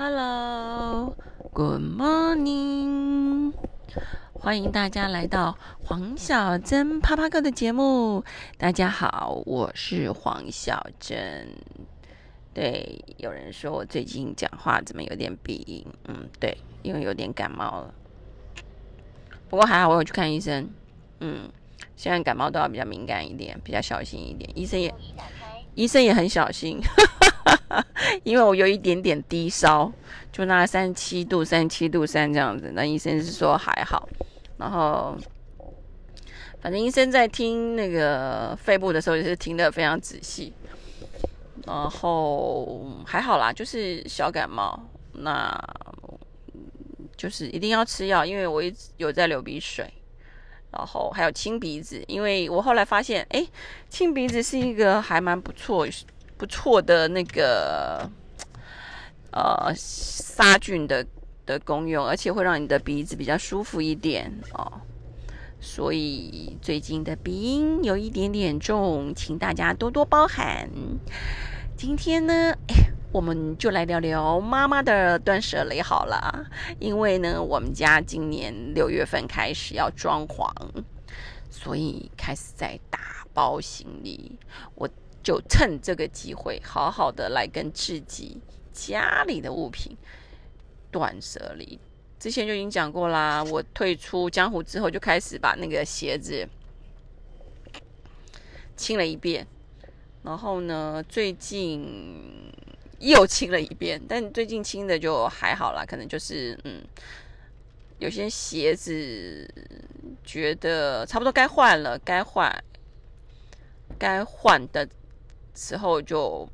Hello，Good morning，欢迎大家来到黄小珍啪啪哥的节目。大家好，我是黄小珍。对，有人说我最近讲话怎么有点鼻音？嗯，对，因为有点感冒了。不过还好，我有去看医生。嗯，现在感冒都要比较敏感一点，比较小心一点。医生也，医生也很小心。因为我有一点点低烧，就那三十七度、三十七度三这样子。那医生是说还好，然后反正医生在听那个肺部的时候也是听得非常仔细，然后还好啦，就是小感冒，那就是一定要吃药，因为我一直有在流鼻水，然后还有清鼻子，因为我后来发现，哎，清鼻子是一个还蛮不错。不错的那个呃杀菌的的功用，而且会让你的鼻子比较舒服一点哦。所以最近的鼻音有一点点重，请大家多多包涵。今天呢，我们就来聊聊妈妈的断舍离好了。因为呢，我们家今年六月份开始要装潢，所以开始在打包行李。我。就趁这个机会，好好的来跟自己家里的物品断舍离。之前就已经讲过啦，我退出江湖之后，就开始把那个鞋子清了一遍。然后呢，最近又清了一遍，但最近清的就还好啦，可能就是嗯，有些鞋子觉得差不多该换了，该换该换的。时候就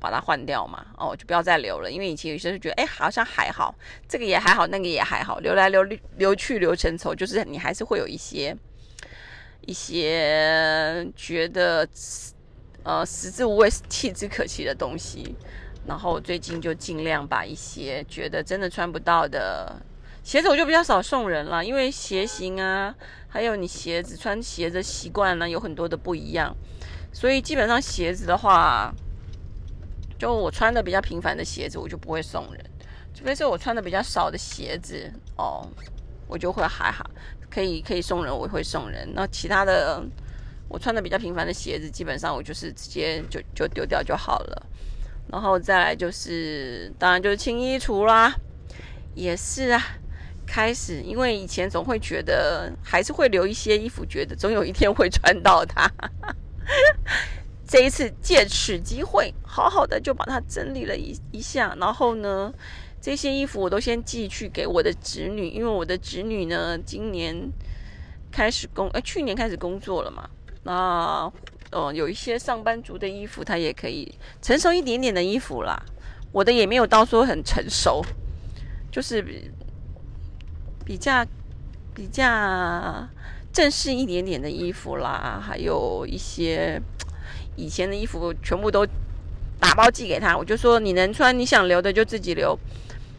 把它换掉嘛，哦，就不要再留了，因为以前有些人觉得，哎，好像还好，这个也还好，那个也还好，留来留留去留成仇，就是你还是会有一些一些觉得呃食之无味弃之可惜的东西。然后最近就尽量把一些觉得真的穿不到的鞋子，我就比较少送人了，因为鞋型啊，还有你鞋子穿鞋的习惯呢，有很多的不一样。所以基本上鞋子的话，就我穿的比较频繁的鞋子，我就不会送人。除非是我穿的比较少的鞋子哦，我就会还好，可以可以送人，我会送人。那其他的我穿的比较频繁的鞋子，基本上我就是直接就就丢掉就好了。然后再来就是，当然就是清衣橱啦，也是啊。开始，因为以前总会觉得还是会留一些衣服，觉得总有一天会穿到它。这一次借此机会，好好的就把它整理了一一下，然后呢，这些衣服我都先寄去给我的侄女，因为我的侄女呢，今年开始工，呃，去年开始工作了嘛，那，哦，有一些上班族的衣服，她也可以成熟一点点的衣服啦，我的也没有到说很成熟，就是比较比较。正式一点点的衣服啦，还有一些以前的衣服，全部都打包寄给他。我就说，你能穿，你想留的就自己留，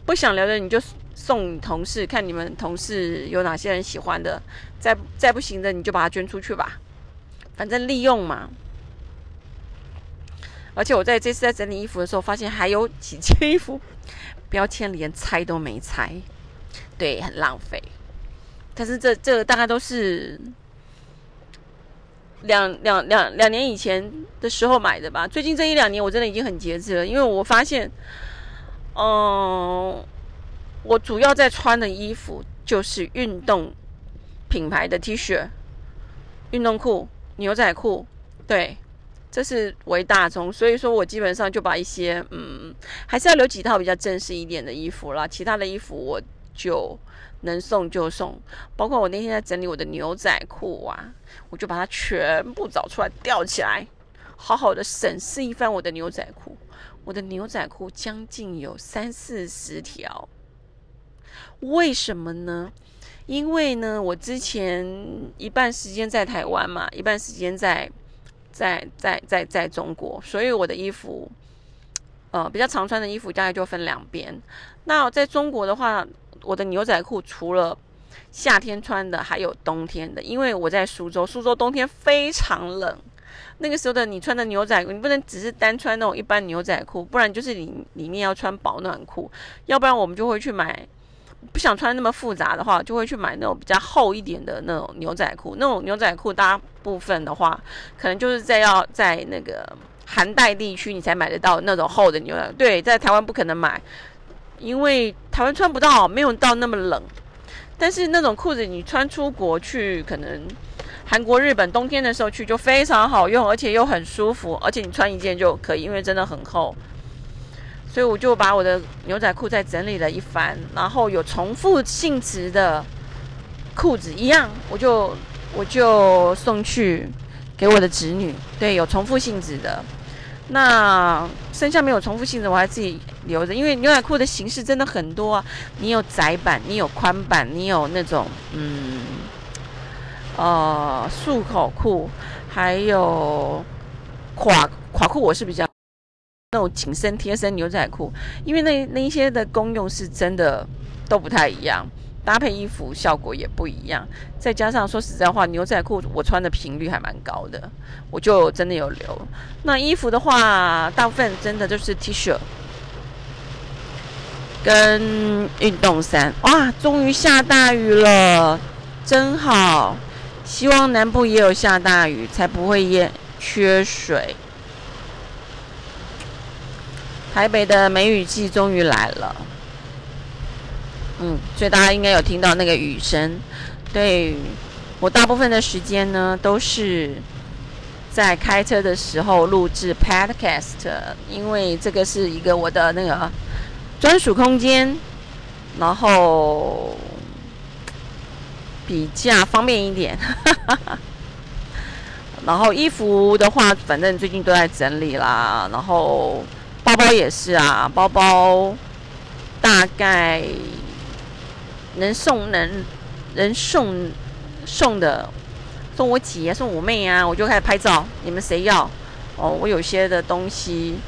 不想留的你就送同事，看你们同事有哪些人喜欢的。再再不行的，你就把它捐出去吧，反正利用嘛。而且我在这次在整理衣服的时候，发现还有几件衣服标签连拆都没拆，对，很浪费。但是这这个大概都是两两两两年以前的时候买的吧。最近这一两年我真的已经很节制了，因为我发现，嗯，我主要在穿的衣服就是运动品牌的 T 恤、运动裤、牛仔裤，对，这是为大宗。所以说我基本上就把一些嗯，还是要留几套比较正式一点的衣服啦，其他的衣服我就。能送就送，包括我那天在整理我的牛仔裤啊，我就把它全部找出来吊起来，好好的审视一番我的牛仔裤。我的牛仔裤将近有三四十条，为什么呢？因为呢，我之前一半时间在台湾嘛，一半时间在在在在在中国，所以我的衣服，呃，比较常穿的衣服大概就分两边。那在中国的话，我的牛仔裤除了夏天穿的，还有冬天的。因为我在苏州，苏州冬天非常冷，那个时候的你穿的牛仔裤，你不能只是单穿那种一般牛仔裤，不然就是里里面要穿保暖裤，要不然我们就会去买。不想穿那么复杂的话，就会去买那种比较厚一点的那种牛仔裤。那种牛仔裤大部分的话，可能就是在要在那个寒带地区你才买得到那种厚的牛仔。对，在台湾不可能买，因为台湾穿不到，没有到那么冷。但是那种裤子你穿出国去，可能韩国、日本冬天的时候去就非常好用，而且又很舒服，而且你穿一件就可以，因为真的很厚。所以我就把我的牛仔裤再整理了一番，然后有重复性质的裤子一样，我就我就送去给我的侄女。对，有重复性质的，那剩下没有重复性质，我还自己留着。因为牛仔裤的形式真的很多啊，你有窄版，你有宽版，你有那种嗯呃束口裤，还有垮垮裤，我是比较。那种紧身贴身牛仔裤，因为那那一些的功用是真的都不太一样，搭配衣服效果也不一样。再加上说实在话，牛仔裤我穿的频率还蛮高的，我就真的有留。那衣服的话，大部分真的就是 T 恤跟运动衫。哇，终于下大雨了，真好！希望南部也有下大雨，才不会淹缺水。台北的梅雨季终于来了，嗯，所以大家应该有听到那个雨声。对我大部分的时间呢，都是在开车的时候录制 Podcast，因为这个是一个我的那个专属空间，然后比较方便一点。然后衣服的话，反正最近都在整理啦，然后。包包也是啊，包包大概能送能能送送的送我姐送我妹啊，我就开始拍照。你们谁要？哦，我有些的东西，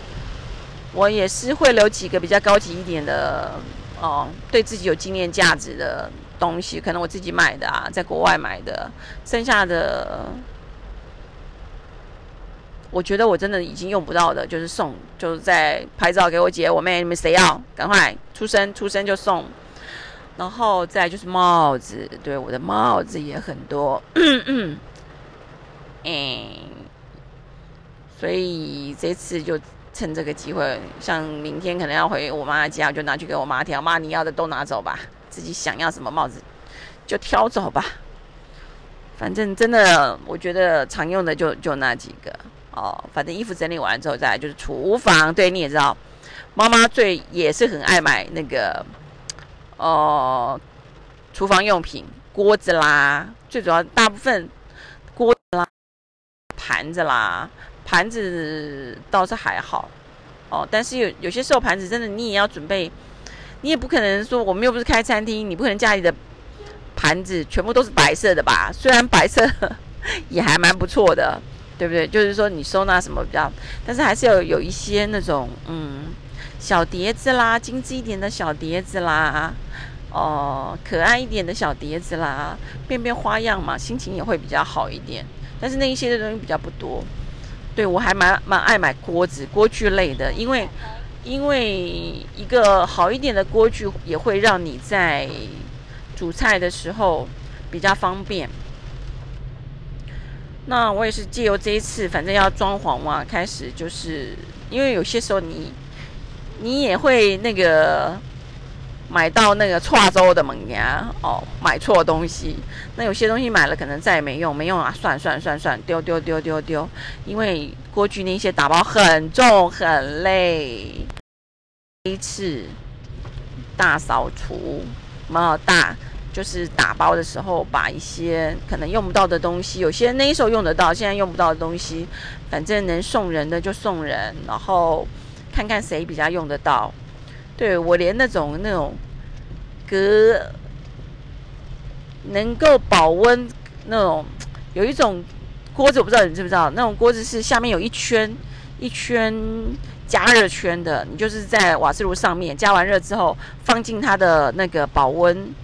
我也是会留几个比较高级一点的哦，对自己有纪念价值的东西，可能我自己买的啊，在国外买的，剩下的。我觉得我真的已经用不到的，就是送，就是在拍照给我姐、我妹，你们谁要？赶快出生，出生就送。然后再就是帽子，对，我的帽子也很多。嗯，所以这次就趁这个机会，像明天可能要回我妈家，就拿去给我妈挑。妈，你要的都拿走吧，自己想要什么帽子就挑走吧。反正真的，我觉得常用的就就那几个。哦，反正衣服整理完之后，再来就是厨房。对，你也知道，妈妈最也是很爱买那个，哦，厨房用品，锅子啦，最主要大部分锅子啦，盘子啦，盘子倒是还好，哦，但是有有些时候盘子真的你也要准备，你也不可能说我们又不是开餐厅，你不可能家里的盘子全部都是白色的吧？虽然白色 也还蛮不错的。对不对？就是说你收纳什么比较，但是还是要有一些那种嗯小碟子啦，精致一点的小碟子啦，哦可爱一点的小碟子啦，变变花样嘛，心情也会比较好一点。但是那一些的东西比较不多。对我还蛮蛮爱买锅子、锅具类的，因为因为一个好一点的锅具也会让你在煮菜的时候比较方便。那我也是借由这一次，反正要装潢嘛，开始就是因为有些时候你你也会那个买到那个错州的萌芽哦，买错东西。那有些东西买了可能再也没用，没用啊，算算算算，丢丢丢丢丢。因为过去那些打包很重很累，一次大扫除，蛮大。就是打包的时候，把一些可能用不到的东西，有些那时候用得到，现在用不到的东西，反正能送人的就送人，然后看看谁比较用得到。对我连那种那种隔能够保温那种，有一种锅子，我不知道你知不知道，那种锅子是下面有一圈一圈加热圈的，你就是在瓦斯炉上面加完热之后，放进它的那个保温。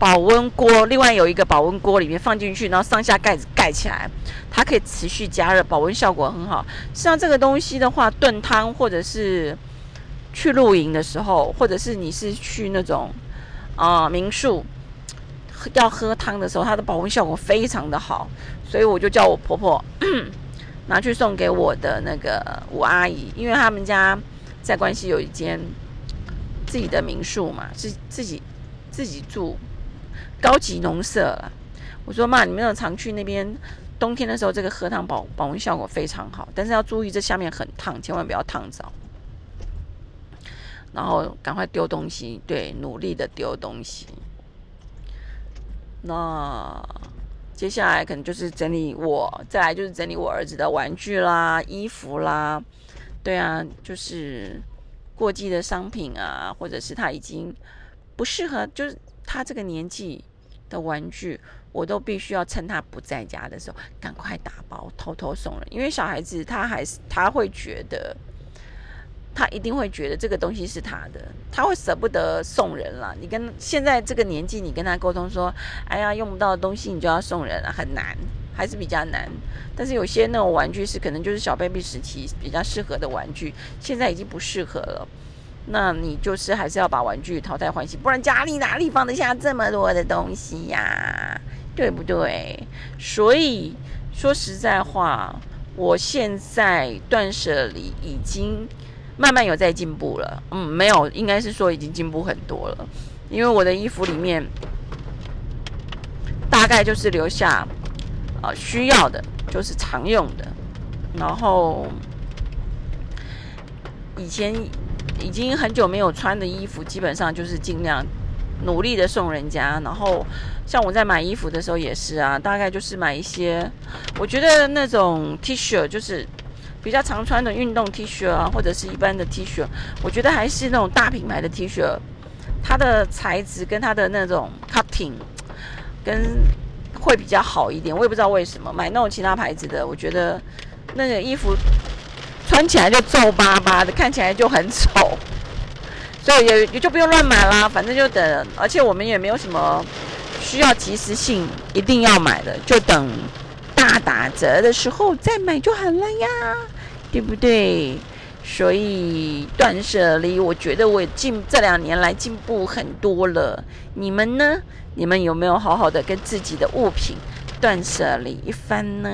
保温锅，另外有一个保温锅里面放进去，然后上下盖子盖起来，它可以持续加热，保温效果很好。像这个东西的话，炖汤或者是去露营的时候，或者是你是去那种啊民宿要喝汤的时候，它的保温效果非常的好，所以我就叫我婆婆 拿去送给我的那个吴阿姨，因为他们家在关西有一间自己的民宿嘛，是自己自己住。高级农舍，我说妈，你们要常去那边。冬天的时候，这个喝汤保保温效果非常好，但是要注意这下面很烫，千万不要烫着。然后赶快丢东西，对，努力的丢东西。那接下来可能就是整理我，再来就是整理我儿子的玩具啦、衣服啦。对啊，就是过季的商品啊，或者是他已经不适合，就是他这个年纪。的玩具，我都必须要趁他不在家的时候赶快打包，偷偷送人。因为小孩子他还是他会觉得，他一定会觉得这个东西是他的，他会舍不得送人了。你跟现在这个年纪，你跟他沟通说，哎呀，用不到的东西你就要送人了，很难，还是比较难。但是有些那种玩具是可能就是小 baby 时期比较适合的玩具，现在已经不适合了。那你就是还是要把玩具淘汰换新，不然家里哪里放得下这么多的东西呀？对不对？所以说实在话，我现在断舍离已经慢慢有在进步了。嗯，没有，应该是说已经进步很多了。因为我的衣服里面大概就是留下啊需要的，就是常用的，然后以前。已经很久没有穿的衣服，基本上就是尽量努力的送人家。然后像我在买衣服的时候也是啊，大概就是买一些，我觉得那种 T 恤就是比较常穿的运动 T 恤啊，或者是一般的 T 恤，我觉得还是那种大品牌的 T 恤，它的材质跟它的那种 cutting 跟会比较好一点。我也不知道为什么买那种其他牌子的，我觉得那个衣服。穿起来就皱巴巴的，看起来就很丑，所以也也就不用乱买啦。反正就等，而且我们也没有什么需要及时性一定要买的，就等大打折的时候再买就好了呀，对不对？所以断舍离，我觉得我进这两年来进步很多了。你们呢？你们有没有好好的跟自己的物品断舍离一番呢？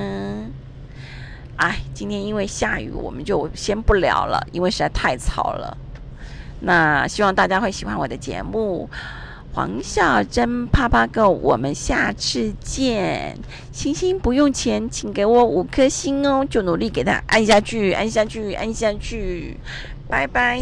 哎，今天因为下雨，我们就先不聊了，因为实在太吵了。那希望大家会喜欢我的节目，黄小珍啪啪够，我们下次见。星星不用钱，请给我五颗星哦，就努力给它按下去，按下去，按下去。拜拜。